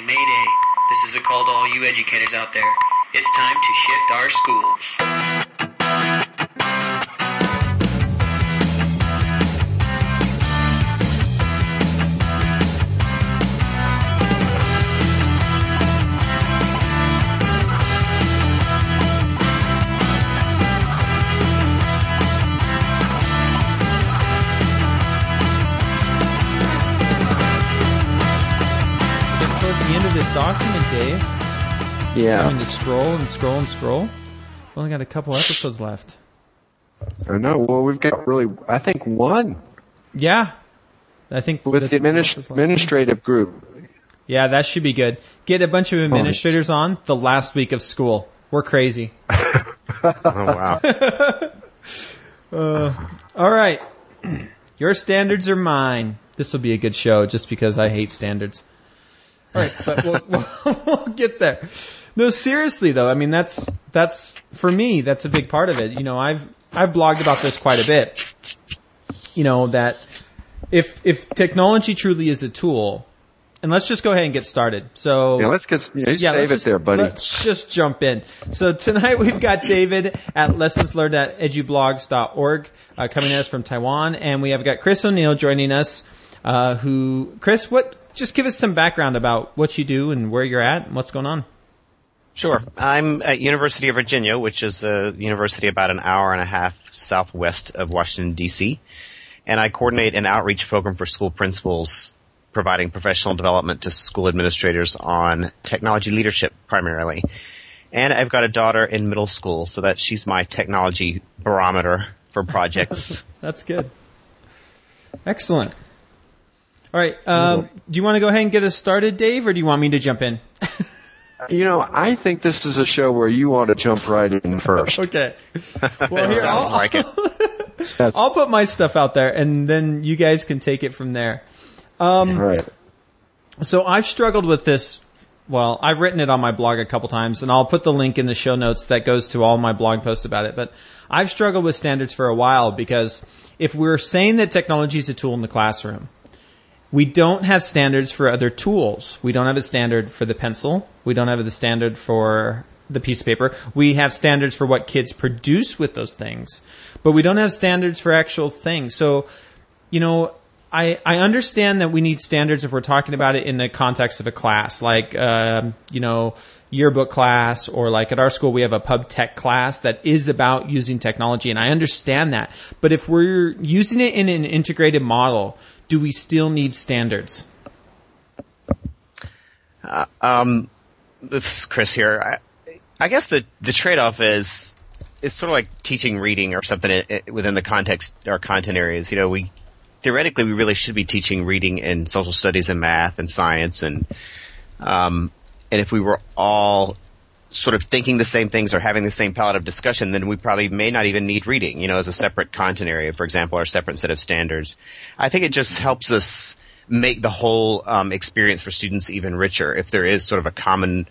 Mayday, mayday. This is a call to all you educators out there. It's time to shift our schools. Document, Dave. Yeah, Having to scroll and scroll and scroll. We've only got a couple episodes left. I know. Well, we've got really, I think one Yeah. I think with the administ- administrative group. Yeah, that should be good. Get a bunch of administrators on the last week of school. We're crazy. Oh wow. Uh, all right. Your standards are mine. This will be a good show just because I hate standards. All right, but we'll, we'll, we'll get there. No, seriously though. I mean, that's, that's, for me, that's a big part of it. You know, I've, I've blogged about this quite a bit. You know, that if, if technology truly is a tool, and let's just go ahead and get started. So, Yeah, let's get, you know, yeah, save it just- there, buddy. Let's just jump in. So tonight we've got David at lessonslearned at edublogs.org uh, coming at us from Taiwan, and we have got Chris O'Neal joining us. Uh, who, Chris? What? Just give us some background about what you do and where you're at and what's going on. Sure. I'm at University of Virginia, which is a university about an hour and a half southwest of Washington DC. And I coordinate an outreach program for school principals, providing professional development to school administrators on technology leadership primarily. And I've got a daughter in middle school, so that she's my technology barometer for projects. That's good. Excellent. All right. Um, do you want to go ahead and get us started, Dave, or do you want me to jump in? You know, I think this is a show where you want to jump right in first. Okay. Well, here, Sounds I'll, like it. I'll put my stuff out there, and then you guys can take it from there. Um, right. So I've struggled with this. Well, I've written it on my blog a couple times, and I'll put the link in the show notes that goes to all my blog posts about it. But I've struggled with standards for a while because if we're saying that technology is a tool in the classroom, we don't have standards for other tools. We don't have a standard for the pencil. We don't have the standard for the piece of paper. We have standards for what kids produce with those things, but we don't have standards for actual things. So, you know, I, I understand that we need standards if we're talking about it in the context of a class, like, um, you know, yearbook class, or like at our school, we have a pub tech class that is about using technology, and I understand that. But if we're using it in an integrated model, do we still need standards? Um, this is Chris here. I, I guess the the trade off is it's sort of like teaching reading or something i- i- within the context or content areas. You know, we theoretically we really should be teaching reading in social studies and math and science and um, and if we were all sort of thinking the same things or having the same palette of discussion, then we probably may not even need reading, you know, as a separate content area, for example, or separate set of standards. I think it just helps us make the whole um, experience for students even richer if there is sort of a common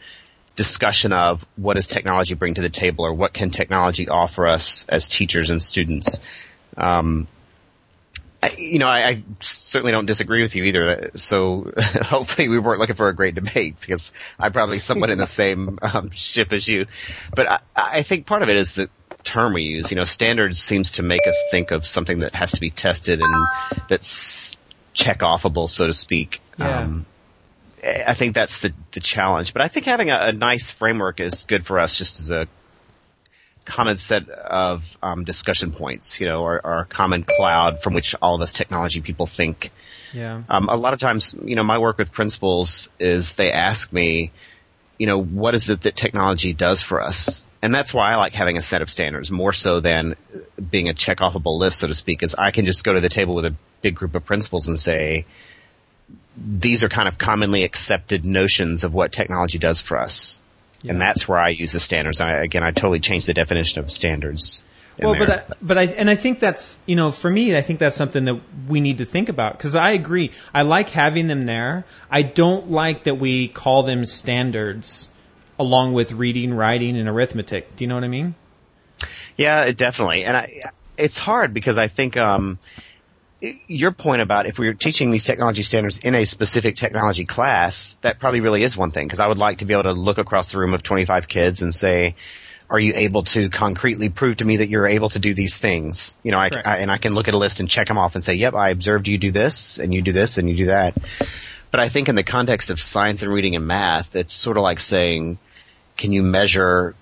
discussion of what does technology bring to the table or what can technology offer us as teachers and students. Um, I, you know, I, I certainly don't disagree with you either. So hopefully we weren't looking for a great debate because I'm probably somewhat in the same um, ship as you. But I, I think part of it is the term we use. You know, standards seems to make us think of something that has to be tested and that's check offable, so to speak. Yeah. Um, I I think that's the the challenge. But I think having a, a nice framework is good for us, just as a common set of um, discussion points, you know, or, or a common cloud from which all of us technology people think. Yeah. Um, a lot of times, you know, my work with principals is they ask me, you know, what is it that technology does for us? And that's why I like having a set of standards more so than being a check offable list, so to speak, is I can just go to the table with a big group of principals and say, these are kind of commonly accepted notions of what technology does for us. And that's where I use the standards. I, again, I totally changed the definition of standards. Well, but. I, but I and I think that's you know for me I think that's something that we need to think about because I agree I like having them there I don't like that we call them standards along with reading writing and arithmetic do you know what I mean Yeah, definitely. And I, it's hard because I think, um, your point about if we are teaching these technology standards in a specific technology class, that probably really is one thing because I would like to be able to look across the room of 25 kids and say, are you able to concretely prove to me that you're able to do these things? You know, I, I, and I can look at a list and check them off and say, yep, I observed you do this and you do this and you do that. But I think in the context of science and reading and math, it's sort of like saying, can you measure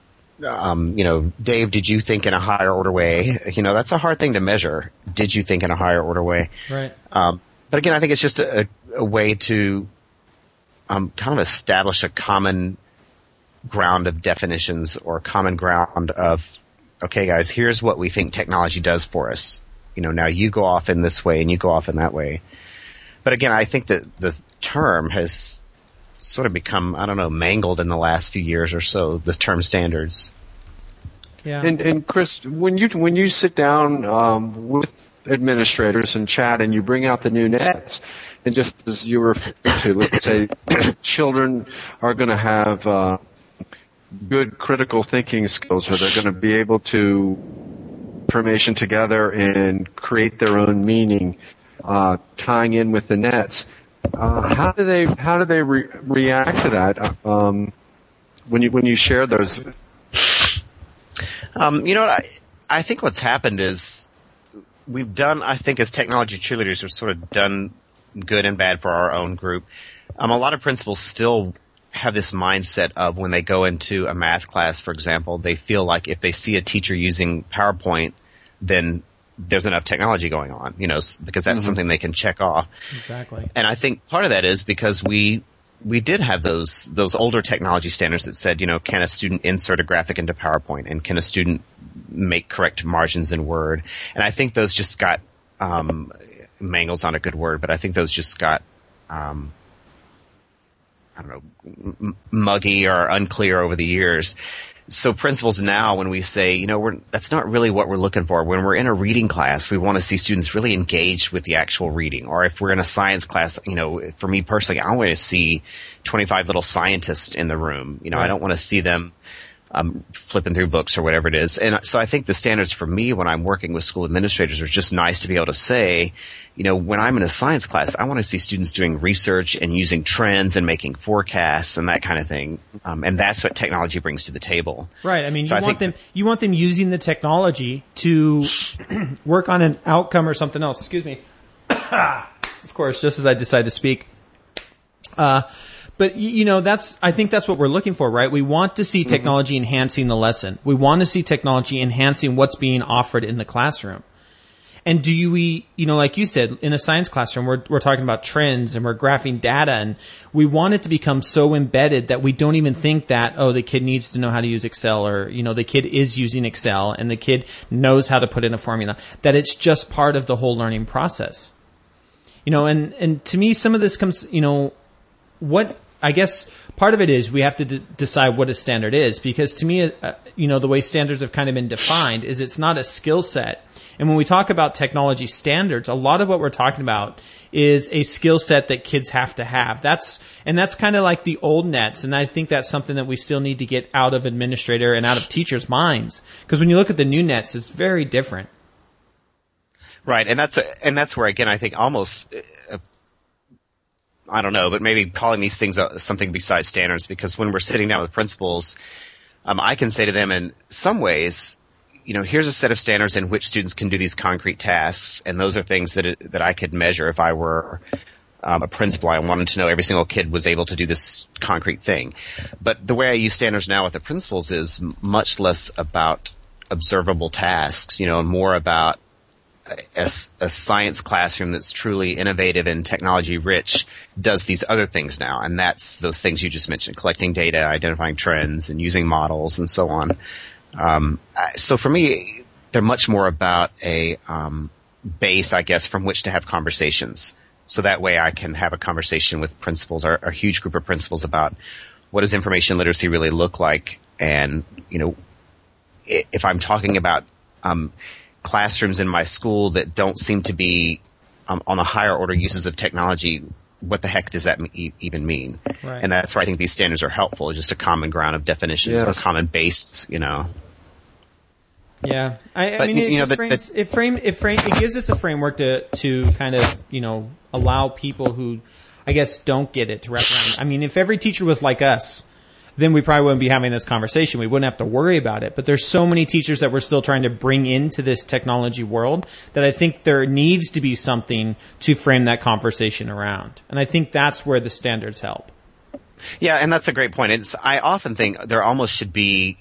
um, you know, Dave, did you think in a higher order way? You know, that's a hard thing to measure. Did you think in a higher order way? Right. Um, but again, I think it's just a, a way to um, kind of establish a common ground of definitions or common ground of, okay, guys, here's what we think technology does for us. You know, now you go off in this way and you go off in that way. But again, I think that the term has sort of become, I don't know, mangled in the last few years or so, the term standards. Yeah. And, and Chris, when you when you sit down um, with administrators and chat, and you bring out the new nets, and just as you were to, let's say, children are going to have uh, good critical thinking skills, or they're going to be able to information together and create their own meaning, uh, tying in with the nets. Uh, how do they how do they re- react to that um, when you when you share those? Um, you know? I, I think what's happened is we've done. I think as technology cheerleaders, we've sort of done good and bad for our own group. Um, a lot of principals still have this mindset of when they go into a math class, for example, they feel like if they see a teacher using PowerPoint, then there's enough technology going on, you know, because that's mm-hmm. something they can check off. Exactly. And I think part of that is because we we did have those those older technology standards that said, you know, can a student insert a graphic into PowerPoint and can a student make correct margins in Word? And I think those just got um, mangles on a good word, but I think those just got um, I don't know m- muggy or unclear over the years so principals now, when we say, you know, we're, that's not really what we're looking for. When we're in a reading class, we want to see students really engaged with the actual reading. Or if we're in a science class, you know, for me personally, I want to see 25 little scientists in the room. You know, right. I don't want to see them um, flipping through books or whatever it is. And so I think the standards for me when I'm working with school administrators are just nice to be able to say, you know, when I'm in a science class, I want to see students doing research and using trends and making forecasts and that kind of thing. Um, and that's what technology brings to the table. Right. I mean, so you I want them, you want them using the technology to work on an outcome or something else. Excuse me. of course, just as I decide to speak. Uh, but you know, that's, I think that's what we're looking for, right? We want to see mm-hmm. technology mm-hmm. enhancing the lesson. We want to see technology enhancing what's being offered in the classroom. And do you, we, you know, like you said, in a science classroom, we're, we're talking about trends and we're graphing data and we want it to become so embedded that we don't even think that, oh, the kid needs to know how to use Excel or, you know, the kid is using Excel and the kid knows how to put in a formula, that it's just part of the whole learning process. You know, and, and to me, some of this comes, you know, what I guess part of it is we have to d- decide what a standard is because to me, uh, you know, the way standards have kind of been defined is it's not a skill set. And when we talk about technology standards, a lot of what we're talking about is a skill set that kids have to have. That's, and that's kind of like the old nets. And I think that's something that we still need to get out of administrator and out of teachers' minds. Because when you look at the new nets, it's very different. Right, and that's a, and that's where again I think almost uh, I don't know, but maybe calling these things something besides standards because when we're sitting down with principals, um, I can say to them in some ways, you know, here's a set of standards in which students can do these concrete tasks, and those are things that it, that I could measure if I were um, a principal. I wanted to know every single kid was able to do this concrete thing. But the way I use standards now with the principals is much less about observable tasks, you know, and more about a, a, science classroom that's truly innovative and technology rich does these other things now. And that's those things you just mentioned, collecting data, identifying trends and using models and so on. Um, so for me, they're much more about a, um, base, I guess, from which to have conversations. So that way I can have a conversation with principals or a huge group of principals about what does information literacy really look like? And, you know, if I'm talking about, um, classrooms in my school that don't seem to be um, on the higher order uses of technology, what the heck does that e- even mean? Right. And that's where I think these standards are helpful, just a common ground of definitions yes. or a common base, you know. Yeah, I, I But, mean, it, you know, the- frames, the- it frame it frame it gives us a framework to to kind of you know allow people who I guess don't get it to wrap around. I mean, if every teacher was like us, then we probably wouldn't be having this conversation. We wouldn't have to worry about it. But there's so many teachers that we're still trying to bring into this technology world that I think there needs to be something to frame that conversation around, and I think that's where the standards help. Yeah, and that's a great point. It's, I often think there almost should be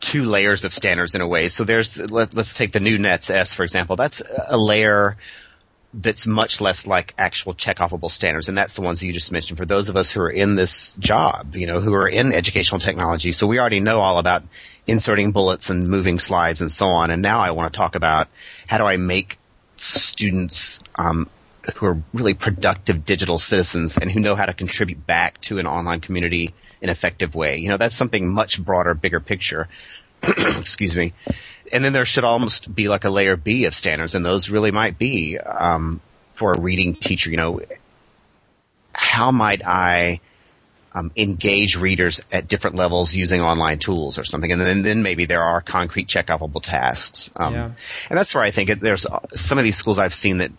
two layers of standards in a way. So there's, let, us take the new Nets S, for example. That's a layer that's much less like actual check-offable standards, and that's the ones you just mentioned for those of us who are in this job, you know, who are in educational technology. So we already know all about inserting bullets and moving slides and so on. And now I want to talk about how do I make students um, who are really productive digital citizens and who know how to contribute back to an online community in an effective way. You know, that's something much broader, bigger picture. Excuse me. And then there should almost be like a layer B of standards, and those really might be um, for a reading teacher. You know, how might I um, engage readers at different levels using online tools or something, and then, then maybe there are concrete check-offable tasks. Um, Yeah. And that's where I think it, there's some of these schools I've seen that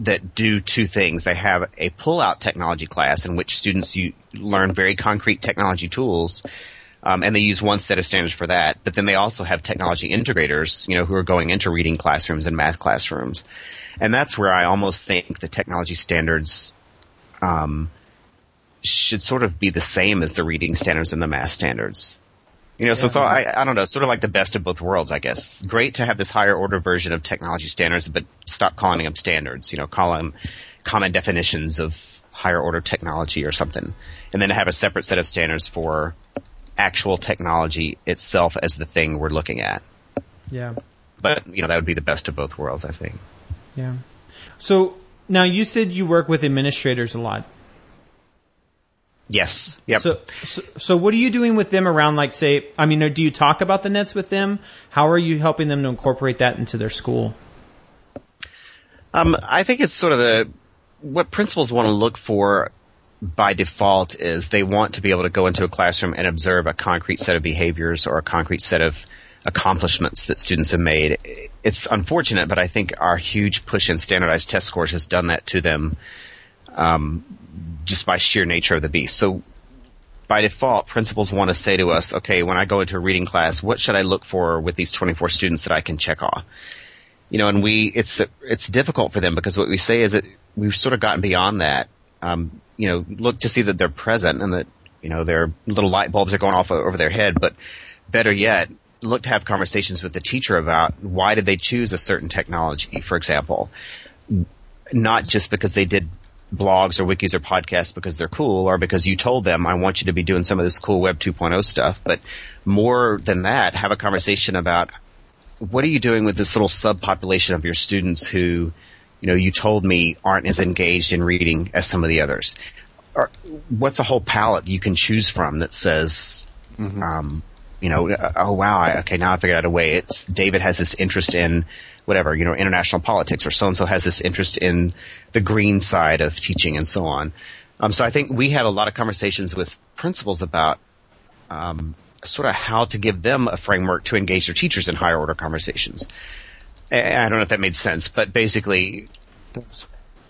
that do two things. They have a pull-out technology class in which students you learn very concrete technology tools, um, and they use one set of standards for that. But then they also have technology integrators, you know, who are going into reading classrooms and math classrooms, and that's where I almost think the technology standards um, should sort of be the same as the reading standards and the math standards. You know, so it's all, I, I don't know, sort of like the best of both worlds, I guess. Great to have this higher order version of technology standards, but stop calling them standards. You know, call them common definitions of higher order technology or something. And then have a separate set of standards for actual technology itself as the thing we're looking at. Yeah. But, you know, that would be the best of both worlds, I think. Yeah. So now you said you work with administrators a lot. Yes. Yep. So, so, so what are you doing with them around, like, say, I mean, do you talk about the nets with them? How are you helping them to incorporate that into their school? Um, I think it's sort of the what principals want to look for by default is they want to be able to go into a classroom and observe a concrete set of behaviors or a concrete set of accomplishments that students have made. It's unfortunate, but I think our huge push in standardized test scores has done that to them um, just by sheer nature of the beast. So by default, principals want to say to us, okay, when I go into a reading class, what should I look for with these 24 students that I can check off? you know, and we, it's, it's difficult for them because what we say is that we've sort of gotten beyond that. Um, you know, look to see that they're present and that, you know, their little light bulbs are going off over their head, but better yet, look to have conversations with the teacher about why did they choose a certain technology, for example. Not just because they did blogs or wikis or podcasts because they're cool or because you told them I want you to be doing some of this cool web 2.0 stuff, but more than that, have a conversation about what are you doing with this little subpopulation of your students who, you know, you told me aren't as engaged in reading as some of the others? Or what's a whole palette you can choose from that says, um, you know, oh wow, I, okay, now I figured out a way. It's David has this interest in whatever, you know, international politics, or so and so has this interest in the green side of teaching, and so on. Um, so I think we have a lot of conversations with principals about um, sort of how to give them a framework to engage their teachers in higher order conversations. I don't know if that made sense, but basically,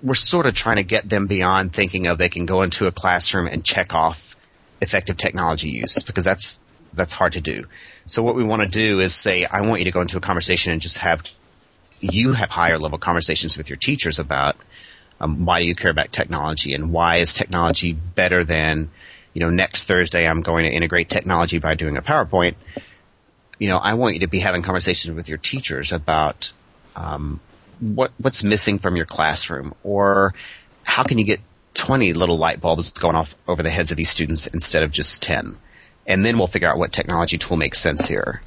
we're sort of trying to get them beyond thinking of they can go into a classroom and check off effective technology use because that's that's hard to do. So what we want to do is say, I want you to go into a conversation and just have you have higher level conversations with your teachers about um, why do you care about technology and why is technology better than you know next Thursday I'm going to integrate technology by doing a PowerPoint. You know, I want you to be having conversations with your teachers about um, what what's missing from your classroom or how can you get 20 little light bulbs going off over the heads of these students instead of just 10 and then we'll figure out what technology tool makes sense here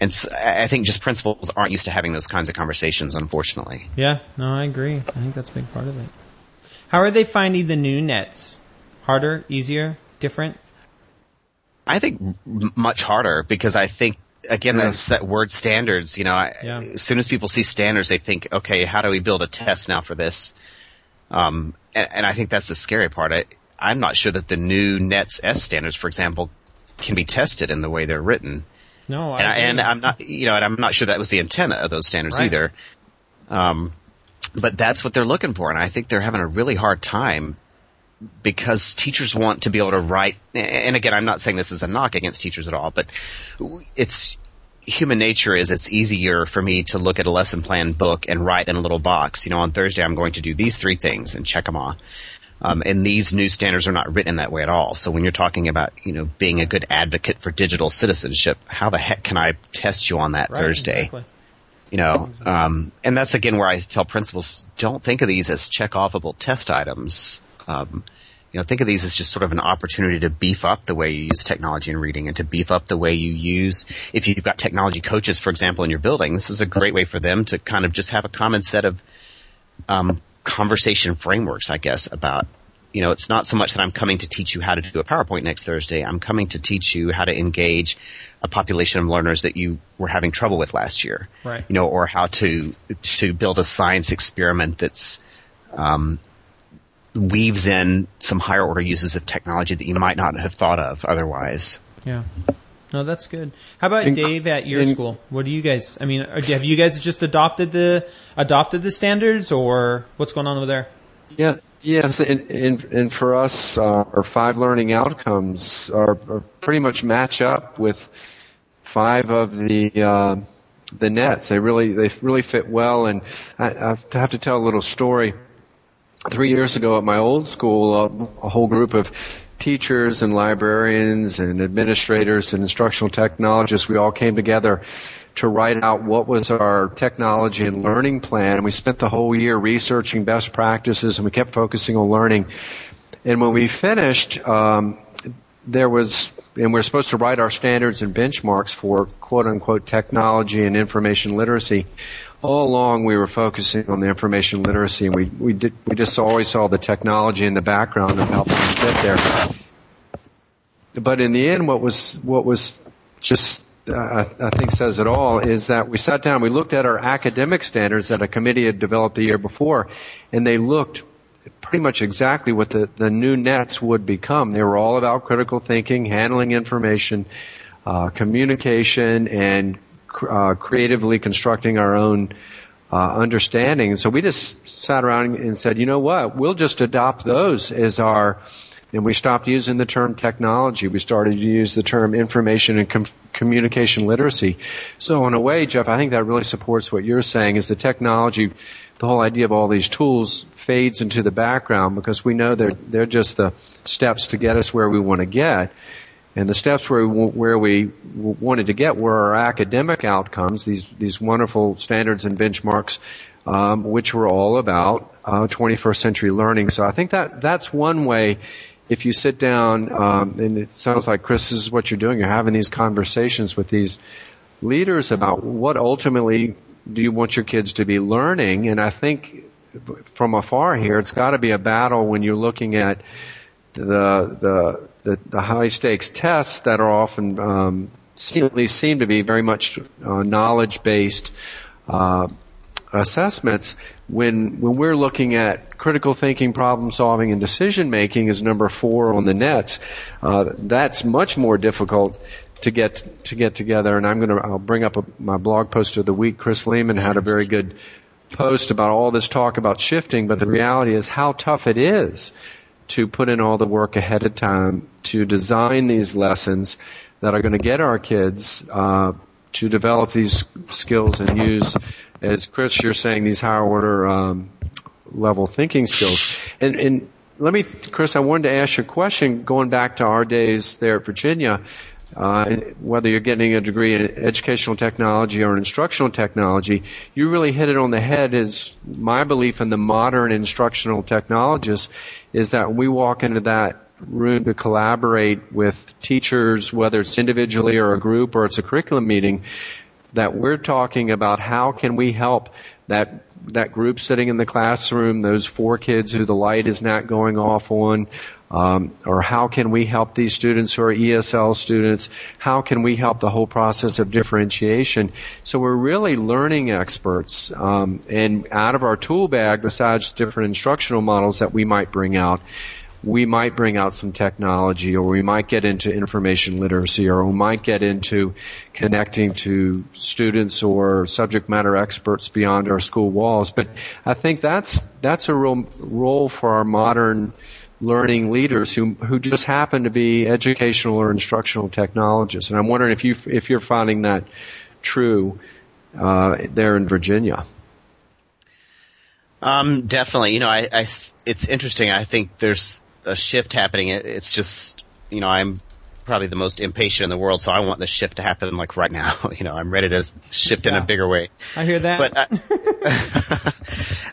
and I think just principals aren't used to having those kinds of conversations unfortunately Yeah, no, I agree. I think that's a big part of it. How are they finding the new nets? Harder, easier, different? I think much harder because I think again that's that word standards. You know, I, Yeah. as soon as people see standards, they think, okay, how do we build a test now for this? Um, and, and I think that's the scary part. I, I'm not sure that the new Nets S standards, for example, can be tested in the way they're written. No, I and, I, and I'm not, you know, and I'm not sure that was the intent of those standards Right. either. Um, but that's what they're looking for, and I think they're having a really hard time because teachers want to be able to write. And again, I'm not saying this is a knock against teachers at all, but it's human nature is it's easier for me to look at a lesson plan book and write in a little box. You know, on Thursday I'm going to do these three things and check them off. Um, and these new standards are not written that way at all. So when you're talking about, you know, being a good advocate for digital citizenship, how the heck can I test you on that Right, Thursday? exactly. You know, um, and that's again where I tell principals, don't think of these as check-offable test items. Um, you know, think of these as just sort of an opportunity to beef up the way you use technology in reading and to beef up the way you use, if you've got technology coaches, for example, in your building, this is a great way for them to kind of just have a common set of, um, conversation frameworks, I guess, about, you know, it's not so much that I'm coming to teach you how to do a PowerPoint next Thursday. I'm coming to teach you how to engage a population of learners that you were having trouble with last year. Right. You know, or how to, to build a science experiment that's, um, weaves in some higher order uses of technology that you might not have thought of otherwise. Yeah. No, that's good. How about In- Dave at your in- school? What do you guys? I mean, are- have you guys just adopted the adopted the standards, or what's going on over there? Yeah, yes, and, and, and for us, uh, our five learning outcomes are, are pretty much match up with five of the uh, the nets. They really they really fit well, and I, I have to tell a little story. Three years ago at my old school, uh, a whole group of teachers and librarians and administrators and instructional technologists, we all came together to write out what was our technology and learning plan. And we spent the whole year researching best practices and we kept focusing on learning. And when we finished, um, there was, and we're supposed to write our standards and benchmarks for quote unquote technology and information literacy. All along we were focusing on the information literacy and we, we did, we just always saw the technology in the background of helping us get there. But in the end, what was, what was just, uh, I I think says it all is that we sat down, we looked at our academic standards that a committee had developed the year before, and they looked pretty much exactly what the, the new nets would become. They were all about critical thinking, handling information, uh, communication, and uh, creatively constructing our own uh, understanding. And so we just sat around and said, you know what? We'll just adopt those as our, and we stopped using the term technology. We started to use the term information and com- communication literacy. So in a way, Jeff, I think that really supports what you're saying is the technology, the whole idea of all these tools fades into the background because we know they're, they're just the steps to get us where we want to get. And the steps where we, where we wanted to get were our academic outcomes, these, these wonderful standards and benchmarks, um, which were all about uh, 21st century learning. So I think that that's one way. If you sit down, um, and it sounds like Chris, this is what you're doing. You're having these conversations with these leaders about what ultimately do you want your kids to be learning. And I think from afar here, it's got to be a battle when you're looking at the the the, the high stakes tests that are often um, seem, at least seem to be very much uh, knowledge based uh, assessments. When when we're looking at critical thinking, problem solving, and decision making is number four on the nets. Uh, that's much more difficult to get to get together. And I'm going to I'll bring up a, my blog post of the week. Chris Lehmann had a very good post about all this talk about shifting, but the reality is how tough it is to put in all the work ahead of time to design these lessons that are going to get our kids uh, to develop these skills and use, as Chris, you're saying, these higher order um, level thinking skills. And, and let me, Chris, I wanted to ask you a question going back to our days there at Virginia. Uh, whether you're getting a degree in educational technology or instructional technology, you really hit it on the head is my belief in the modern instructional technologists is that we walk into that room to collaborate with teachers, whether it's individually or a group or it's a curriculum meeting, that we're talking about how can we help that that group sitting in the classroom, those four kids who the light is not going off on, um, or how can we help these students who are ESL students? How can we help the whole process of differentiation? So we're really learning experts, um, and out of our tool bag, besides different instructional models that we might bring out, we might bring out some technology or we might get into information literacy or we might get into connecting to students or subject matter experts beyond our school walls. But I think that's, that's a real role for our modern learning leaders who, who just happen to be educational or instructional technologists. And I'm wondering if you, if you're finding that true, uh, there in Virginia. Um, definitely. You know, I, I, it's interesting. I think there's a shift happening. It's just, you know, I'm probably the most impatient in the world, so I want the shift to happen like right now. You know, I'm ready to shift yeah. in a bigger way. I hear that. But, uh,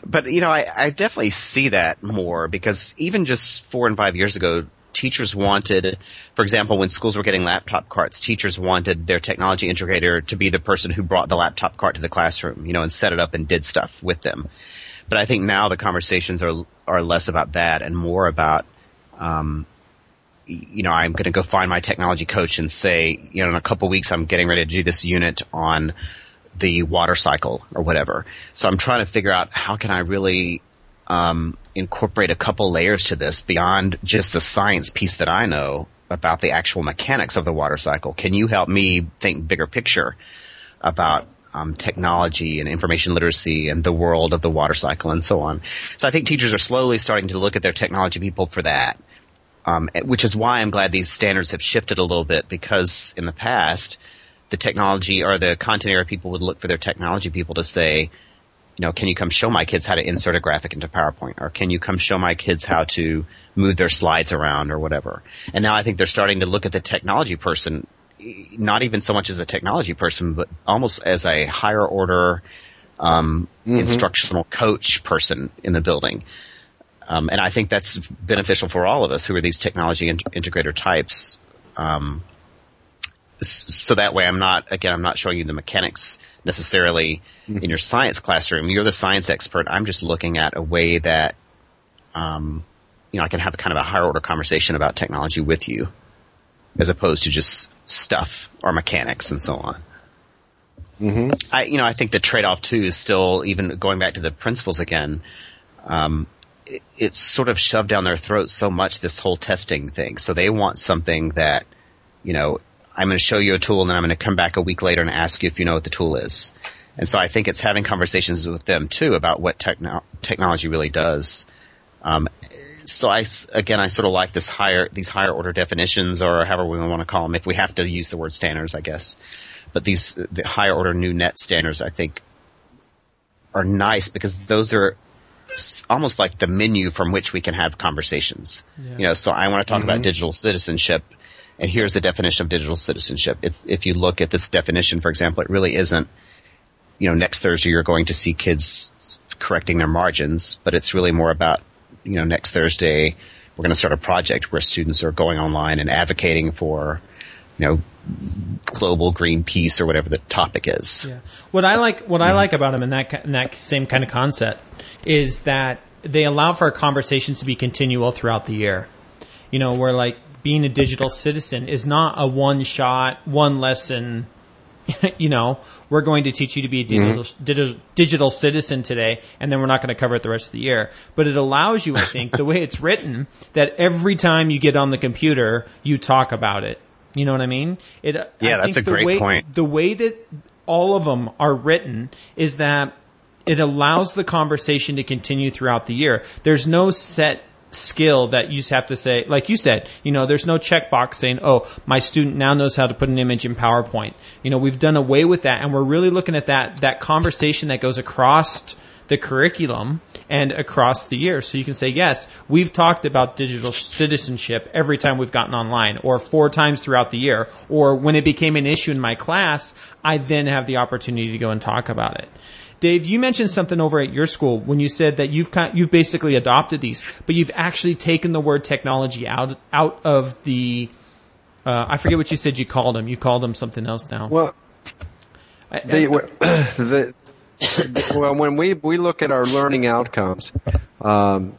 but you know, I, I definitely see that more because even just four and five years ago, teachers wanted, for example, when schools were getting laptop carts, teachers wanted their technology integrator to be the person who brought the laptop cart to the classroom, you know, and set it up and did stuff with them. But I think now the conversations are are less about that and more about um, you know, I'm going to go find my technology coach and say, you know, in a couple weeks, I'm getting ready to do this unit on the water cycle or whatever. So I'm trying to figure out how can I really um, incorporate a couple layers to this beyond just the science piece that I know about the actual mechanics of the water cycle. Can you help me think bigger picture about um, technology and information literacy and the world of the water cycle and so on? So I think teachers are slowly starting to look at their technology people for that um, which is why I'm glad these standards have shifted a little bit because in the past, the technology or the content area people would look for their technology people to say, you know, can you come show my kids how to insert a graphic into PowerPoint? Or can you come show my kids how to move their slides around or whatever? And now I think they're starting to look at the technology person, not even so much as a technology person, but almost as a higher order, um, mm-hmm. instructional coach person in the building. Um, and I think that's beneficial for all of us who are these technology in- integrator types. Um, so that way I'm not, again, I'm not showing you the mechanics necessarily mm-hmm. in your science classroom. You're the science expert. I'm just looking at a way that, um, you know, I can have a kind of a higher order conversation about technology with you as opposed to just stuff or mechanics and so on. Mm-hmm. I, you know, I think the trade-off too is still even going back to the principles again. Um, it's sort of shoved down their throats so much this whole testing thing. So they want something that, you know, I'm going to show you a tool and then I'm going to come back a week later and ask you if you know what the tool is. And so I think it's having conversations with them too about what techno- technology really does. Um, so I again I sort of like this higher these higher order definitions or however we want to call them if we have to use the word standards I guess. But these the higher order new net standards I think are nice because those are almost like the menu from which we can have conversations. Yeah. You know, so I want to talk mm-hmm. about digital citizenship, and here's the definition of digital citizenship. If, if you look at this definition, for example, it really isn't, you know, next Thursday you're going to see kids correcting their margins, but it's really more about, you know, next Thursday we're going to start a project where students are going online and advocating for, you know, global green peace or whatever the topic is. Yeah. What I like, what. I like about them in that in that same kind of concept is that they allow for conversations to be continual throughout the year. You know, where like being a digital citizen is not a one shot, one lesson. you know, we're going to teach you to be a digital, mm-hmm. digital, digital, citizen today, and then we're not going to cover it the rest of the year. But it allows you, I think, the way it's written, that every time you get on the computer, you talk about it. You know what I mean? It. Yeah, I that's a great way, point. The way that all of them are written is that it allows the conversation to continue throughout the year. There's no set skill that you have to say, like you said, you know, there's no checkbox saying, oh, my student now knows how to put an image in PowerPoint. You know, we've done away with that and we're really looking at that, that conversation that goes across the curriculum and across the year. So you can say, yes, we've talked about digital citizenship every time we've gotten online or four times throughout the year. Or when it became an issue in my class, I then have the opportunity to go and talk about it. Dave, you mentioned something over at your school when you said that you've kind, you've basically adopted these, but you've actually taken the word technology out out of the. Uh, I forget what you said you called them. You called them something else now. Well, the, the, well, when we we look at our learning outcomes, um,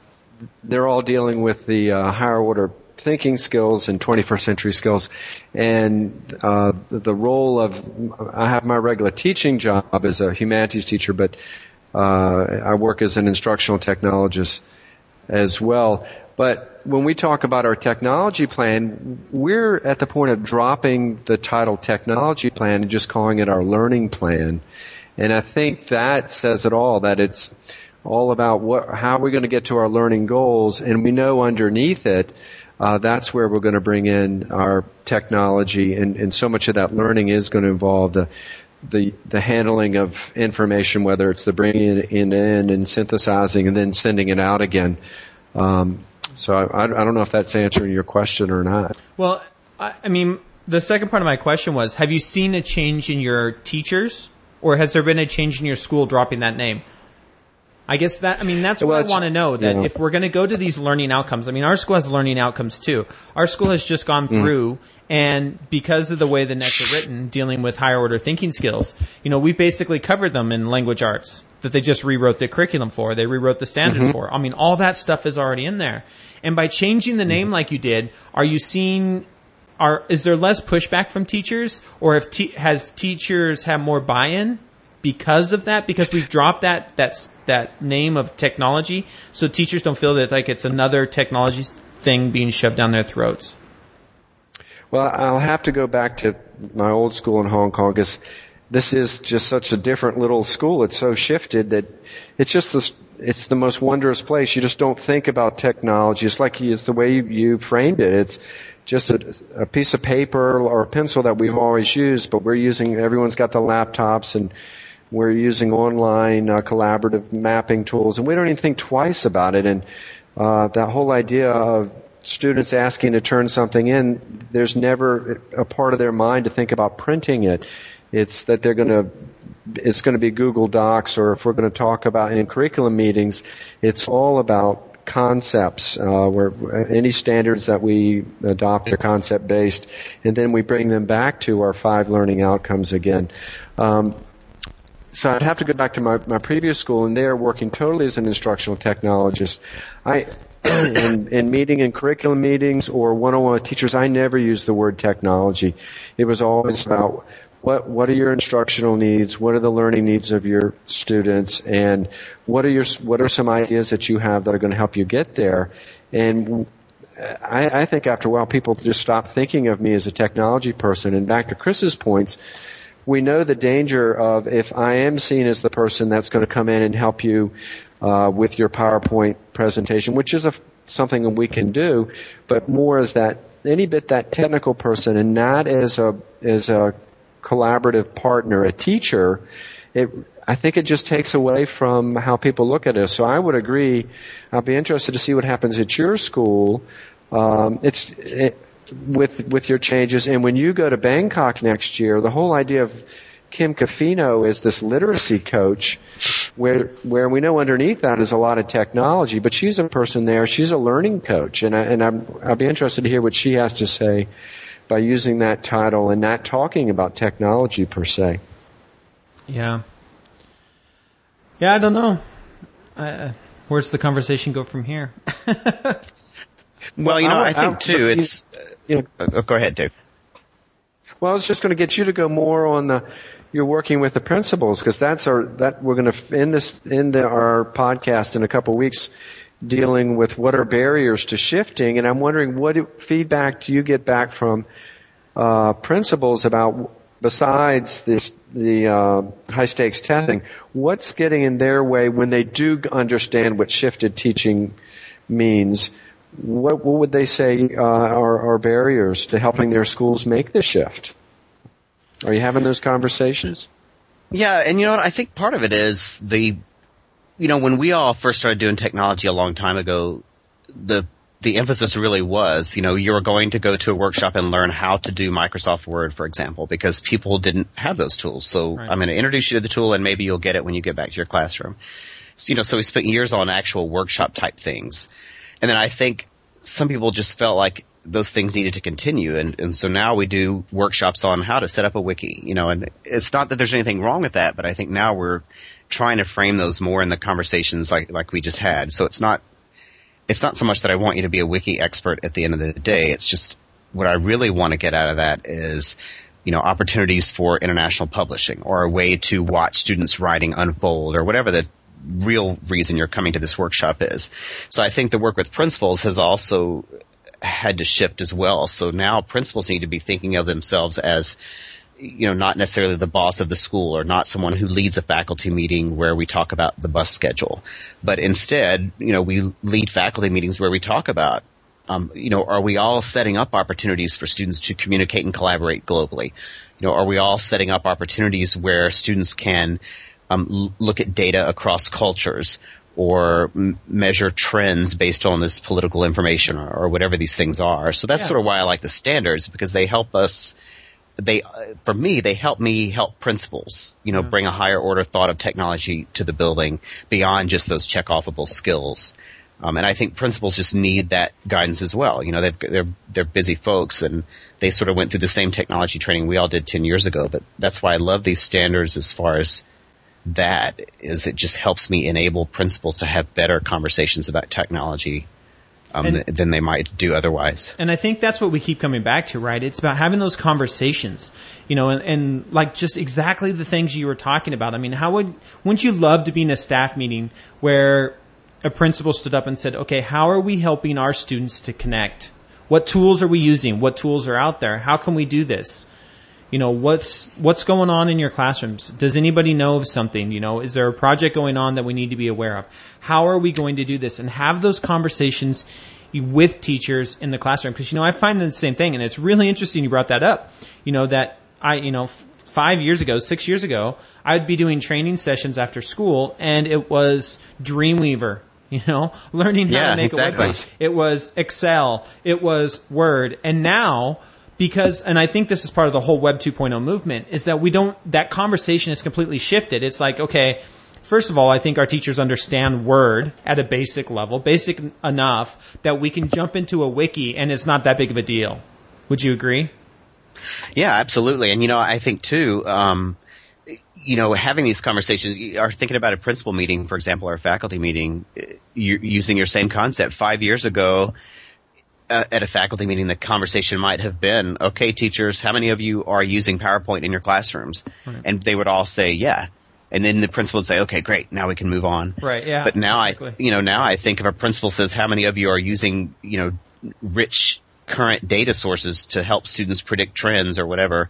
they're all dealing with the uh, higher order thinking skills and 21st century skills. And uh, the role of I have my regular teaching job as a humanities teacher, but uh, I work as an instructional technologist as well. But when we talk about our technology plan, we're at the point of dropping the title technology plan and just calling it our learning plan. And I think that says it all, that it's all about what, how we're going to get to our learning goals. And we know underneath it, uh, that's where we're going to bring in our technology, and, and so much of that learning is going to involve the the the handling of information, whether it's the bringing it in, and synthesizing and then sending it out again. Um, so I, I don't know if that's answering your question or not. Well, I, I mean, the second part of my question was: Have you seen a change in your teachers, or has there been a change in your school dropping that name? I guess that, I mean, that's what I want to know that yeah. if we're going to go to these learning outcomes, I mean, our school has learning outcomes too. Our school has just gone mm. through and because of the way the nets are written, dealing with higher order thinking skills, you know, we basically covered them in language arts that they just rewrote the curriculum for. They rewrote the standards mm-hmm. for. I mean, all that stuff is already in there. And by changing the mm-hmm. name like you did, are you seeing are is there less pushback from teachers or have te- has teachers have more buy-in because of that because we've dropped that that's that name of technology so teachers don't feel that like it's another technology thing being shoved down their throats Well, I'll have to go back to my old school in Hong Kong because this is just such a different little school. It's so shifted that it's just this, it's the most wondrous place. You just don't think about technology. It's like it's the way you, you framed it. It's just a, a piece of paper or a pencil that we've always used, but we're using, everyone's got the laptops and we're using online uh, collaborative mapping tools and we don't even think twice about it. And, uh, that whole idea of students asking to turn something in, there's never a part of their mind to think about printing it. It's that they're going to, it's going to be Google Docs or if we're going to talk about in curriculum meetings, it's all about concepts, uh, where any standards that we adopt are concept based and then we bring them back to our five learning outcomes again. Um, so I'd have to go back to my, my previous school, and they're working totally as an instructional technologist. I, in, in meeting and curriculum meetings or one-on-one with teachers, I never used the word technology. It was always about what what are your instructional needs, what are the learning needs of your students, and what are your what are some ideas that you have that are going to help you get there. And I, I think after a while, people just stop thinking of me as a technology person. And back to Chris's points, we know the danger of if I am seen as the person that's going to come in and help you uh, with your PowerPoint presentation, which is a, something we can do, but more as that any bit that technical person and not as a as a collaborative partner, a teacher. It I think it just takes away from how people look at us. So I would agree. I'd be interested to see what happens at your school. Um, it's it, with with your changes, and when you go to Bangkok next year, the whole idea of Kim Cofino is this literacy coach, where where we know underneath that is a lot of technology, but she's a person there. She's a learning coach, and I, and I'm I'll be interested to hear what she has to say by using that title and not talking about technology per se. yeah yeah i don't know uh, where's the conversation go from here Well, you know, I I, think I- too. It's. You know, Uh, uh, go ahead, Dave. Well, I was just going to get you to go more on the you're working with the principals because that's our that we're going to end this in the, our podcast in a couple of weeks dealing with what are barriers to shifting and I'm wondering what feedback do you get back from uh, principals about besides this the uh, high stakes testing what's getting in their way when they do understand what shifted teaching means what, what would they say uh, are, are barriers to helping their schools make the shift? Are you having those conversations? Yeah, and you know what? I think part of it is the, you know, when we all first started doing technology a long time ago, the the emphasis really was, you know, you were going to go to a workshop and learn how to do Microsoft Word, for example, because people didn't have those tools. So Right. I'm going to introduce you to the tool, and maybe you'll get it when you get back to your classroom. So, you know, so we spent years on actual workshop type things, and then I think some people just felt like those things needed to continue, and and so now we do workshops on how to set up a wiki, you know, and it's not that there's anything wrong with that, but I think now we're trying to frame those more in the conversations like like we just had. So it's not it's not so much that I want you to be a wiki expert at the end of the day. It's just what I really want to get out of that is, you know, opportunities for international publishing or a way to watch students writing unfold or whatever the real reason you're coming to this workshop is. So I think the work with principals has also had to shift as well. So now principals need to be thinking of themselves as you know, not necessarily the boss of the school or not someone who leads a faculty meeting where we talk about the bus schedule, but instead, you know, we lead faculty meetings where we talk about, um, you know, are we all setting up opportunities for students to communicate and collaborate globally? You know, are we all setting up opportunities where students can um, l- look at data across cultures or m- measure trends based on this political information or, or whatever these things are? So that's Yeah. sort of why I like the standards because they help us they for me they help me help principals you know bring a higher order thought of technology to the building beyond just those check offable skills um, and I think principals just need that guidance as well. You know, they've, they're they're busy folks, and they sort of went through the same technology training we all did ten years ago. But that's why I love these standards as far as that is. It just helps me enable principals to have better conversations about technology um, And- than they might do otherwise. And I think that's what we keep coming back to, right? It's about having those conversations, you know, and, and like just exactly the things you were talking about. I mean, how would, wouldn't you love to be in a staff meeting where a principal stood up and said, okay, how are we helping our students to connect? What tools are we using? What tools are out there? How can we do this? You know, what's, what's going on in your classrooms? Does anybody know of something? You know, is there a project going on that we need to be aware of? How are we going to do this? And have those conversations with teachers in the classroom. Cause you know, I find the same thing and it's really interesting you brought that up. You know, that I, you know, f- five years ago, six years ago, I'd be doing training sessions after school and it was Dreamweaver. You know, learning how Yeah, to make a website. It was Excel. It was Word. And now, because, and I think this is part of the whole Web 2.0 movement, is that we don't, that conversation is completely shifted. It's like, okay, first of all, I think our teachers understand Word at a basic level, basic enough that we can jump into a wiki and it's not that big of a deal. Would you agree? Yeah, absolutely. And you know, I think too, um, you know, having these conversations, you are thinking about a principal meeting, for example, or a faculty meeting, you using your same concept. Five years ago, uh, at a faculty meeting, the conversation might have been, okay, teachers, how many of you are using PowerPoint in your classrooms? And they would all say, yeah. And then the principal would say, okay, great, now we can move on. Right, yeah, But now exactly. I, you know, now I think if a principal says, how many of you are using, you know, rich current data sources to help students predict trends or whatever,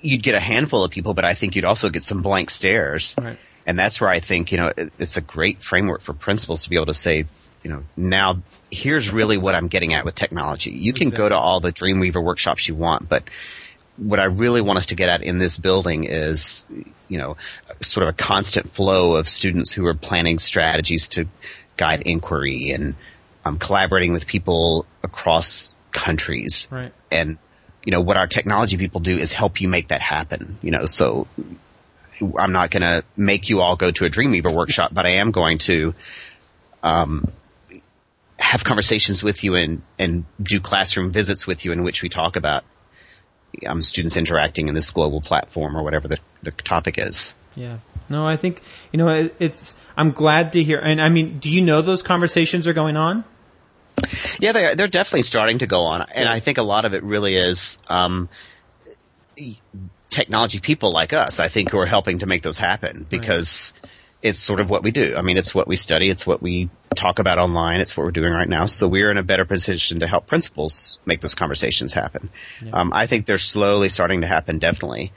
you'd get a handful of people, but I think you'd also get some blank stares. Right. And that's where I think, you know, it's a great framework for principals to be able to say, you know, now here's really what I'm getting at with technology. You can go to all the Dreamweaver workshops you want, but what I really want us to get at in this building is, you know, sort of a constant flow of students who are planning strategies to guide inquiry and um, collaborating with people across countries. Right. And, you know, what our technology people do is help you make that happen, you know, so I'm not going to make you all go to a Dreamweaver workshop, but I am going to, um, have conversations with you and, and do classroom visits with you in which we talk about um, students interacting in this global platform or whatever the, the topic is. Yeah. No, I think, you know, it, it's, I'm glad to hear, and I mean, do you know those conversations are going on? Yeah, they're they're definitely starting to go on, and I think a lot of it really is um, technology people like us. I think who are helping to make those happen because it's sort of what we do. I mean, it's what we study, it's what we talk about online, it's what we're doing right now. So we're in a better position to help principals make those conversations happen. Um, I think they're slowly starting to happen. Definitely.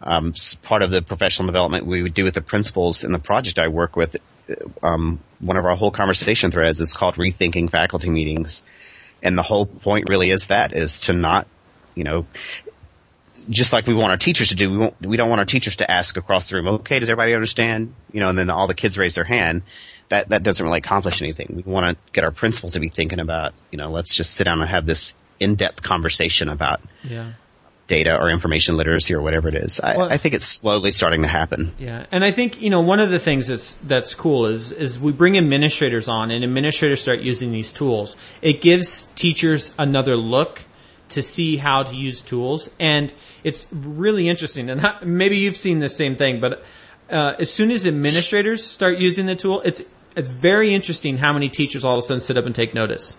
Um, part of the professional development we would do with the principals in the project I work with, uh, um, one of our whole conversation threads is called rethinking faculty meetings. And the whole point really is that is to not, you know, just like we want our teachers to do, we, won't, we don't want our teachers to ask across the room, okay, does everybody understand? You know, and then all the kids raise their hand. That, that doesn't really accomplish anything. We want to get our principals to be thinking about, you know, let's just sit down and have this in-depth conversation about Yeah. data or information literacy or whatever it is. I, Well- I think it's slowly starting to happen. Yeah, and I think you know one of the things that's that's cool is is we bring administrators on, and administrators start using these tools. It gives teachers another look to see how to use tools, and it's really interesting. And I- maybe you've seen the same thing, but uh, as soon as administrators start using the tool, it's it's very interesting how many teachers all of a sudden sit up and take notice.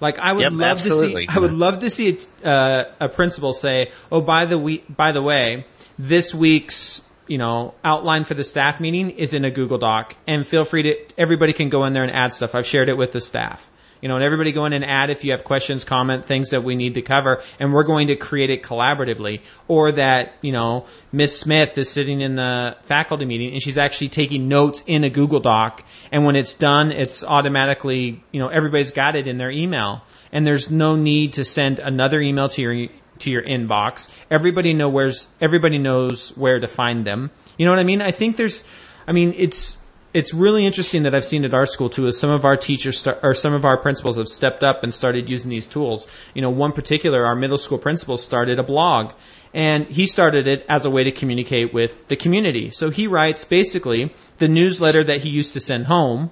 Like I would Yep, love absolutely. to see, I would love to see a, uh, a principal say, "Oh, by the we, by the way, this week's you know, outline for the staff meeting is in a Google Doc and feel free to, everybody can go in there and add stuff. I've shared it with the staff. You know, and everybody go in and add if you have questions, comment, things that we need to cover, and we're going to create it collaboratively. Or that, you know, Miss Smith is sitting in the faculty meeting and she's actually taking notes in a Google Doc, and when it's done, it's automatically, you know, everybody's got it in their email. And there's no need to send another email to your to your inbox. Everybody know where's everybody knows where to find them. You know what I mean? I think there's I mean it's it's really interesting that I've seen at our school too is some of our teachers start, or some of our principals have stepped up and started using these tools. You know, one particular our middle school principal started a blog and he started it as a way to communicate with the community. So he writes basically the newsletter that he used to send home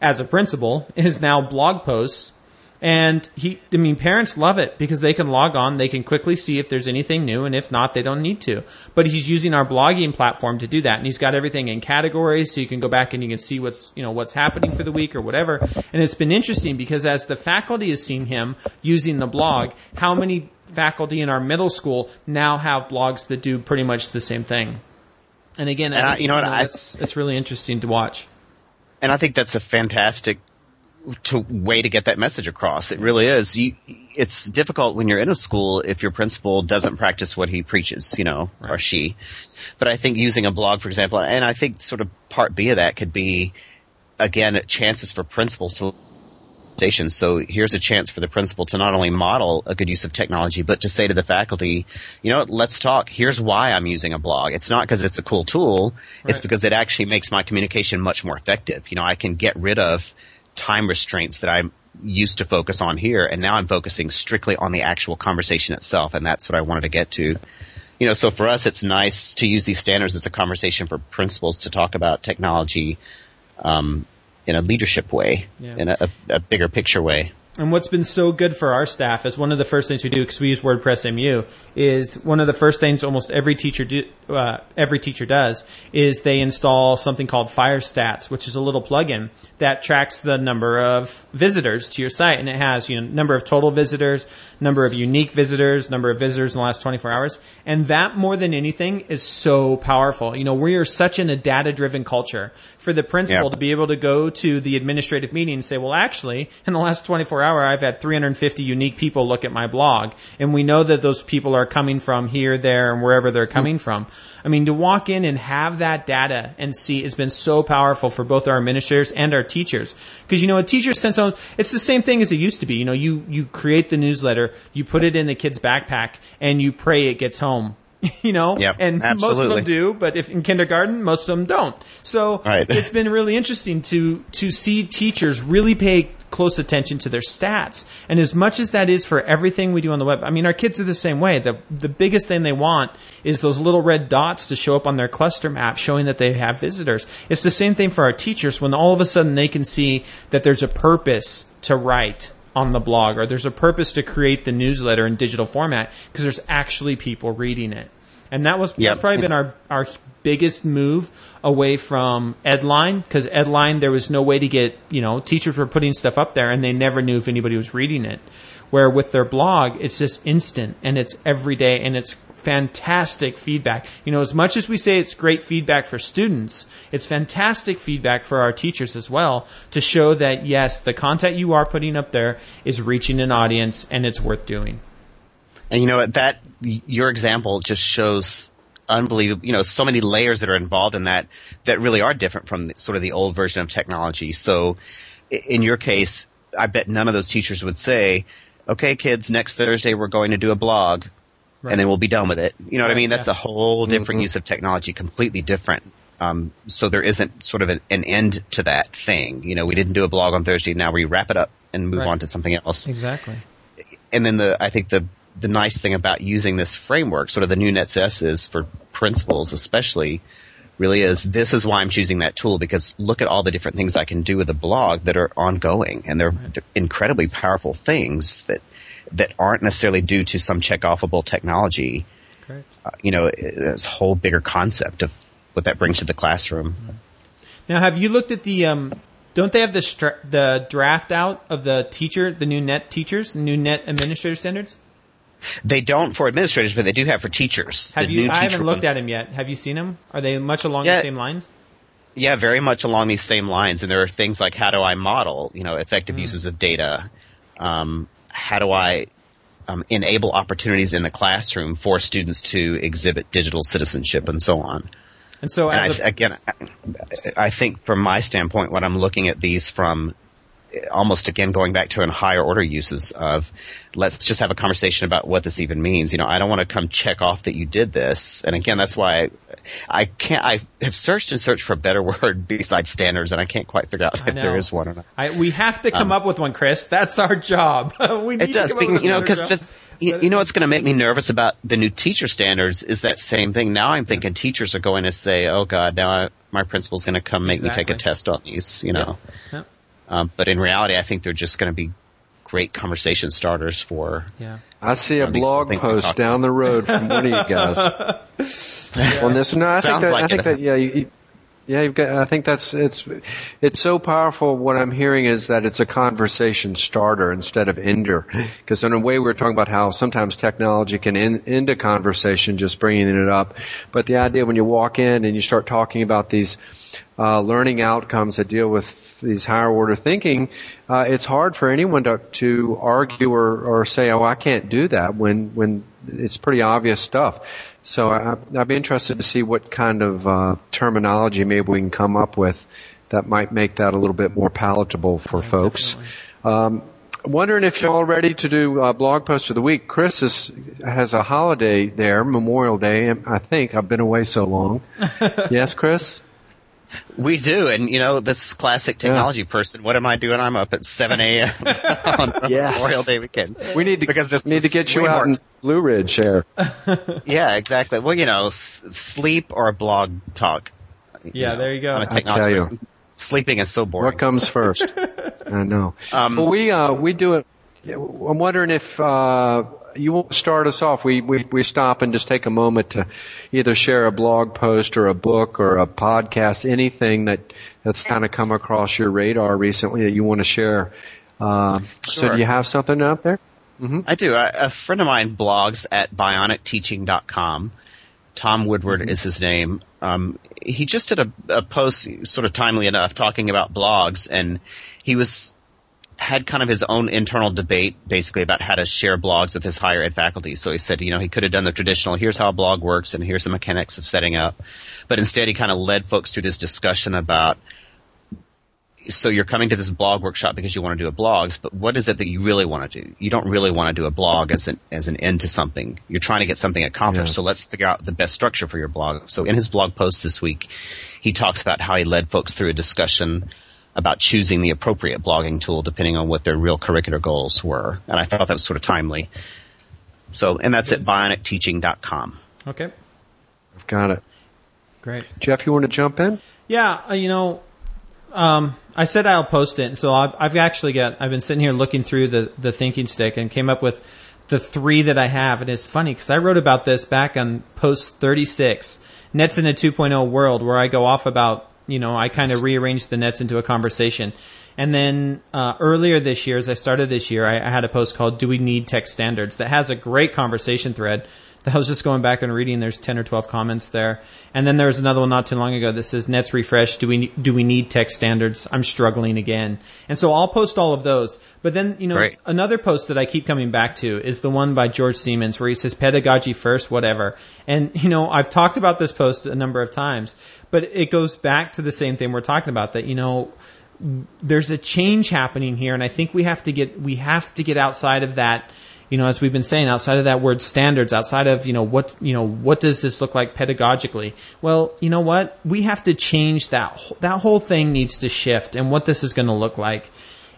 as a principal is now blog posts and he, I mean, parents love it because they can log on, they can quickly see if there's anything new, and if not, they don't need to. But he's using our blogging platform to do that, and he's got everything in categories, so you can go back and you can see what's, you know, what's happening for the week or whatever. And it's been interesting because as the faculty has seen him using the blog, how many faculty in our middle school now have blogs that do pretty much the same thing. And again, And I- you know what, I- it's, it's really interesting to watch. and I think that's a fantastic to way to get that message across. It really is. You, it's difficult when you're in a school if your principal doesn't practice what he preaches, you know, or she. But I think using a blog, for example, and I think sort of part B of that could be, again, chances for principals to. So here's a chance for the principal to not only model a good use of technology, but to say to the faculty, you know, let's talk. Here's why I'm using a blog. It's not because it's a cool tool. It's because it actually makes my communication much more effective. You know, I can get rid of time restraints that I'm used to focus on here, and now I'm focusing strictly on the actual conversation itself, and that's what I wanted to get to. You know, so for us, it's nice to use these standards as a conversation for principals to talk about technology, um, in a leadership way, Yeah. in a, a, a bigger picture way. And what's been so good for our staff is one of the first things we do because we use WordPress MU is one of the first things almost every teacher do, uh, every teacher does is they install something called FireStats, which is a little plugin that tracks the number of visitors to your site, and it has you know number of total visitors, number of unique visitors, number of visitors in the last 24 hours, and that more than anything is so powerful. You know, we are such in a data driven culture. For the principal Yeah. to be able to go to the administrative meeting and say, well, actually, in the last 24 hour, I've had 350 unique people look at my blog. And we know that those people are coming from here, there, and wherever they're hmm. coming from. I mean, to walk in and have that data and see has been so powerful for both our administrators and our teachers. Cause you know, a teacher sends out, it's the same thing as it used to be. You know, you, you create the newsletter, you put it in the kid's backpack, and you pray it gets home. you know, Yep, and most of them do, but if in kindergarten, most of them don't. So Right. it's been really interesting to to see teachers really pay close attention to their stats. And as much as that is for everything we do on the web, I mean, our kids are the same way. The the biggest thing they want is those little red dots to show up on their cluster map showing that they have visitors. It's the same thing for our teachers when all of a sudden they can see that there's a purpose to write on the blog or there's a purpose to create the newsletter in digital format because there's actually people reading it. And that was Yep. that's probably been our our biggest move away from Edline because Edline there was no way to get you know teachers were putting stuff up there and they never knew if anybody was reading it. Where with their blog it's just instant and it's every day and it's fantastic feedback. You know, as much as we say it's great feedback for students, it's fantastic feedback for our teachers as well to show that yes, the content you are putting up there is reaching an audience and it's worth doing. And you know what? That your example just shows unbelievable. You know, so many layers that are involved in that that really are different from the, sort of the old version of technology. So, in your case, I bet none of those teachers would say, "Okay, kids, next Thursday we're going to do a blog." And then we'll be done with it. You know what I mean? That's yeah. a whole different mm-hmm. use of technology, completely different. Um, so there isn't sort of an, an end to that thing. You know, we didn't do a blog on Thursday. Now we wrap it up and move Right. on to something else Exactly. and then the I think the the nice thing about using this framework, sort of the new NetSS is for principals especially, really is this is why I'm choosing that tool because look at all the different things I can do with a blog that are ongoing and they're, they're incredibly powerful things that that aren't necessarily due to some check offable technology. Uh, you know, this whole bigger concept of what that brings to the classroom. Now, have you looked at the? Um, don't they have the stra- the draft out of the teacher, the new net teachers, new net administrator standards? They don't for administrators, but they do have for teachers. Have you? I haven't teacher looked at them yet. Have you seen them? Are they much along Yeah. the same lines? Yeah, very much along these same lines. And there are things like how do I model, you know, effective uses of data? Um, how do I um, enable opportunities in the classroom for students to exhibit digital citizenship and so on? And so, And I, as a, again, I- I think from my standpoint, when I'm looking at these from almost again going back to an higher order uses of let's just have a conversation about what this even means. You know, I don't want to come check off that you did this. And again, that's why I, I can't, I have searched and searched for a better word besides standards and I can't quite figure out if there is one or not. I, we have to come um, up with one, Chris. That's our job. we need It does, To come up with you know, because you, you know what's going to make me nervous about the new teacher standards is that same thing. Now I'm thinking teachers are going to say, "Oh God, now I, my principal's going to come make me take a test on these," you know. Yeah. Um, but in reality, I think they're just going to be great conversation starters for. Yeah. I see a blog post talked down the road from one of you guys on this. No, I think that, like I think it. that yeah, you, you- yeah, you've got. I think that's it's it's so powerful. What I'm hearing is that it's a conversation starter instead of ender. Because in a way, we're talking about how sometimes technology can end, end a conversation just bringing it up. But the idea when you walk in and you start talking about these uh, learning outcomes that deal with these higher order thinking, uh, it's hard for anyone to, to argue or, or say, "Oh, I can't do that," when when it's pretty obvious stuff. So I, I'd be interested to see what kind of uh, terminology maybe we can come up with that might make that a little bit more palatable for folks. Um, wondering if you're all ready to do uh, blog post of the week. Chris is, has a holiday there, Memorial Day. I think I've been away so long. yes, Chris. We do, and you know, this classic technology person. What am I doing? I'm up at 7 a.m. on Yes. Memorial Day weekend. We need to Because this need to get you out more- in Blue Ridge here. Yeah, exactly. Well, you know, s- sleep or a blog talk. Yeah, there you go. I'm a I technology tell you. person. Sleeping is so boring. What comes first? I know. Um, well, we uh, we do it. I'm wondering if uh, you want to start us off. We, we we stop and just take a moment to either share a blog post or a book or a podcast, anything that that's kind of come across your radar recently that you want to share. Uh, So, do you have something out there? I do. I, a friend of mine blogs at bionicteaching.com. Tom Woodward is his name. Um, he just did a, a post, sort of timely enough, talking about blogs, and he was had kind of his own internal debate, basically about how to share blogs with his higher ed faculty. So he said, you know, he could have done the traditional, here's how a blog works, and here's the mechanics of setting up, but instead he kind of led folks through this discussion about so you're coming to this blog workshop because you want to do a blogs, but what is it that you really want to do? You don't really want to do a blog as an as an end to something. You're trying to get something accomplished. Yeah. So let's figure out the best structure for your blog. So in his blog post this week, he talks about how he led folks through a discussion about choosing the appropriate blogging tool depending on what their real curricular goals were. And I thought that was sort of timely. So, and that's at bionicteaching.com. Okay. I've got it. Great. Jeff, you want to jump in? Yeah, uh, you know, um, I said I'll post it, so I've, I've actually got. I've been sitting here looking through the the thinking stick and came up with the three that I have, and it's funny because I wrote about this back on post thirty six. Nets in a 2.0 world, where I go off about, you know, I kind of rearranged the nets into a conversation. And then uh, earlier this year, as I started this year, I, I had a post called "Do We Need Tech Standards?" that has a great conversation thread. That I was just going back and reading. There's ten or twelve comments there, and then there was another one not too long ago that says "Nets refresh. Do we do we need tech standards? I'm struggling again." And so I'll post all of those. But then you know another post that I keep coming back to is the one by George Siemens where he says pedagogy first, whatever. And you know I've talked about this post a number of times, but it goes back to the same thing we're talking about that you know there's a change happening here, and I think we have to get we have to get outside of that. You know, as we've been saying, outside of that word standards, outside of you know what you know what does this look like pedagogically? Well, you know what we have to change that. That whole thing needs to shift, and what this is going to look like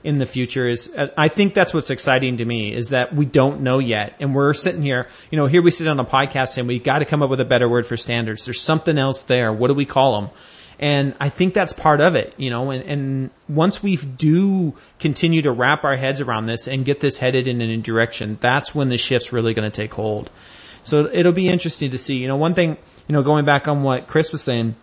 in the future is I think that's what's exciting to me is that we don't know yet. And we're sitting here you know here we sit on a podcast saying we got to come up with a better word for standards. There's something else there. What do we call them and I think that's part of it you know and, and once we do continue to wrap our heads around this and get this headed in a new direction that's when the shift's really going to take hold. So it'll be interesting to see. You know one thing you know going back on what Chris was saying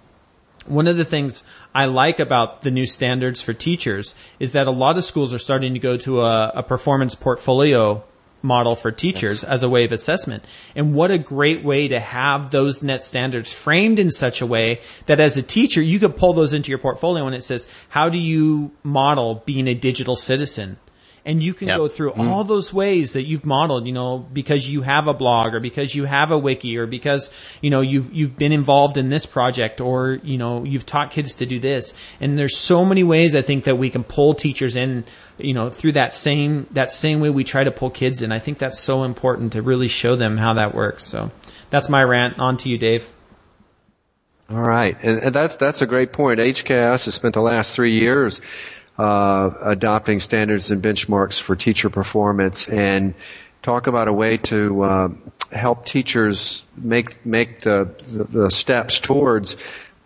one of the things I like about the new standards for teachers is that a lot of schools are starting to go to a, a performance portfolio model for teachers as a way of assessment. And what a great way to have those net standards framed in such a way that as a teacher, you could pull those into your portfolio and it says, how do you model being a digital citizen? And you can Yep. go through mm-hmm. all those ways that you've modeled, you know, because you have a blog or because you have a wiki or because, you know, you've, you've been involved in this project or, you know, you've taught kids to do this. And there's so many ways I think that we can pull teachers in, you know, through that same, that same way we try to pull kids in. I think that's so important to really show them how that works. So that's my rant. On to you, Dave. All right, and, and that's that's a great point. HKS has spent the last three years uh, adopting standards and benchmarks for teacher performance, and talk about a way to uh, help teachers make make the the, the steps towards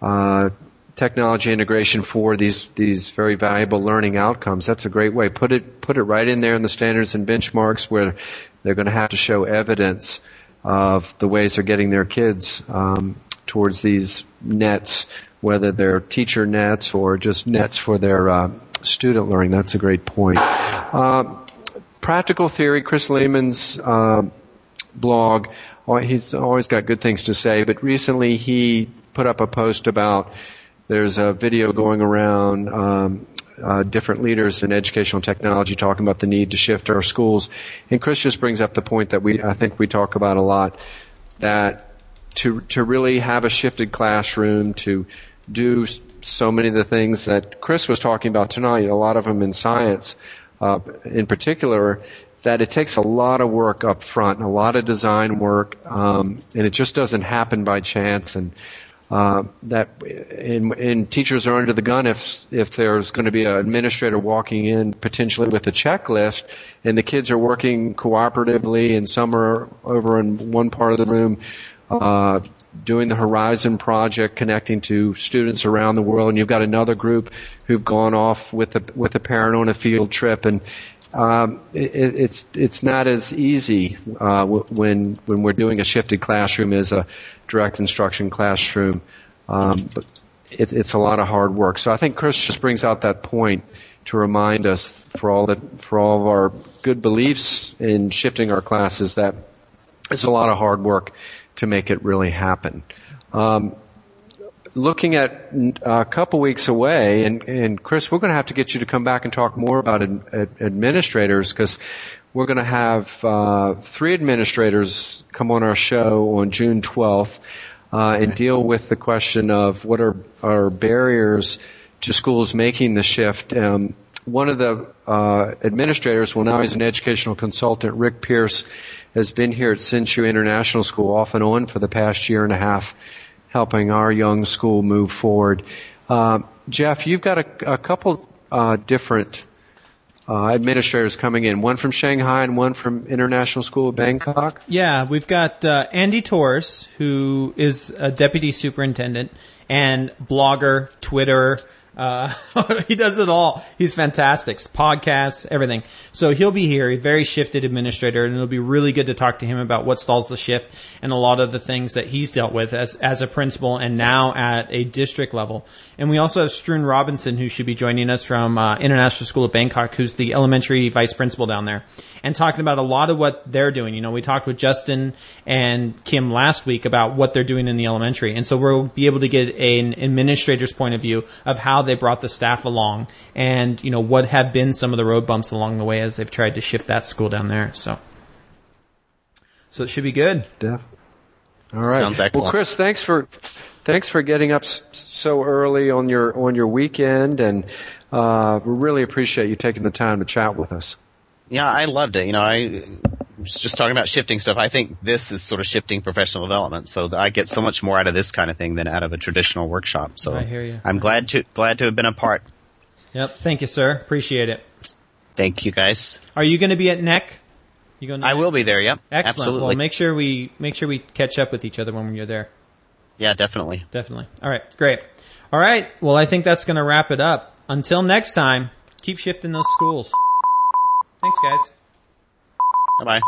uh, technology integration for these these very valuable learning outcomes. That's a great way. Put it put it right in there in the standards and benchmarks where they're going to have to show evidence of the ways they're getting their kids um, towards these nets, whether they're teacher nets or just nets for their uh, student learning. That's a great point. Uh, practical theory, Chris Lehmann's uh, blog. oh, He's always got good things to say, but recently he put up a post about there's a video going around. Um, uh, different leaders in educational technology talking about the need to shift our schools, and Chris just brings up the point that we I think we talk about a lot that to to really have a shifted classroom to do so many of the things that Chris was talking about tonight, a lot of them in science, uh, in particular, that it takes a lot of work up front, a lot of design work, um, and it just doesn't happen by chance. And uh, that and, and teachers are under the gun if if there's going to be an administrator walking in potentially with a checklist, and the kids are working cooperatively, and some are over in one part of the room. Uh, doing the Horizon project, connecting to students around the world, and you've got another group who've gone off with a with a parent on a field trip, and um, it, it's it's not as easy uh, when when we're doing a shifted classroom as a direct instruction classroom, um, but it, it's a lot of hard work. So I think Chris just brings out that point to remind us for all that for all of our good beliefs in shifting our classes that it's a lot of hard work to make it really happen. Um, looking at uh, a couple weeks away, and, and Chris, we're going to have to get you to come back and talk more about ad, ad, administrators because we're going to have uh, three administrators come on our show on June 12th uh, and deal with the question of what are our barriers to schools making the shift. Um, one of the uh, administrators, well now he's an educational consultant, Rick Pierce, has been here at Sinshu International School off and on for the past year and a half, helping our young school move forward. Uh, Jeff, you've got a, a couple uh, different uh, administrators coming in, one from Shanghai and one from International School of Bangkok. Yeah, we've got uh, Andy Torres, who is a deputy superintendent and blogger, Twitter. Uh, he does it all. He's fantastic. Podcasts, everything. So he'll be here, a very shifted administrator, and it'll be really good to talk to him about what stalls the shift and a lot of the things that he's dealt with as, as a principal and now at a district level. And we also have Struan Robinson, who should be joining us from uh, International School of Bangkok, who's the elementary vice principal down there, and talking about a lot of what they're doing. You know, we talked with Justin and Kim last week about what they're doing in the elementary, and so we'll be able to get an administrator's point of view of how they brought the staff along, and you know what have been some of the road bumps along the way as they've tried to shift that school down there. So, so it should be good. Def. All right. Sounds excellent. Well, Chris, thanks for thanks for getting up so early on your on your weekend, and uh, we really appreciate you taking the time to chat with us. Yeah, I loved it. You know, I was just talking about shifting stuff. I think this is sort of shifting professional development. So I get so much more out of this kind of thing than out of a traditional workshop. So I hear you. I'm glad to glad to have been a part. Yep. Thank you, sir. Appreciate it. Thank you guys. Are you going to be at NEC? You going? to I NEC? will be there. Yep. Excellent. Absolutely. Well, make sure we make sure we catch up with each other when you're there. Yeah, definitely. Definitely. All right. Great. All right. Well, I think that's going to wrap it up. Until next time, keep shifting those schools. Thanks, guys. Bye bye.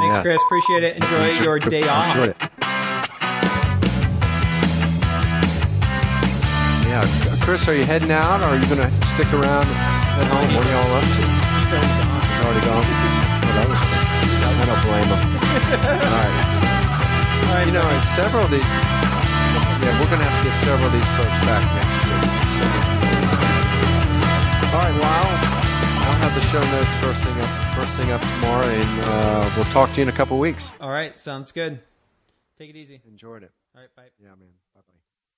Thanks, Yes. Chris. Appreciate it. Enjoy Enjoy- your day off. enjoy it. Yeah, Chris, are you heading out, or are you going to stick around at home? What are y'all up to? He's already gone. Oh, that was. I don't blame him. All right. Right, You know, and several of these, yeah, we're going to have to get several of these folks back next year. So, all right, well, I'll, I'll have the show notes first thing up, first thing up tomorrow, and uh, we'll talk to you in a couple weeks. all right, sounds good. Take it easy. Enjoyed it. All right, bye. Yeah, man.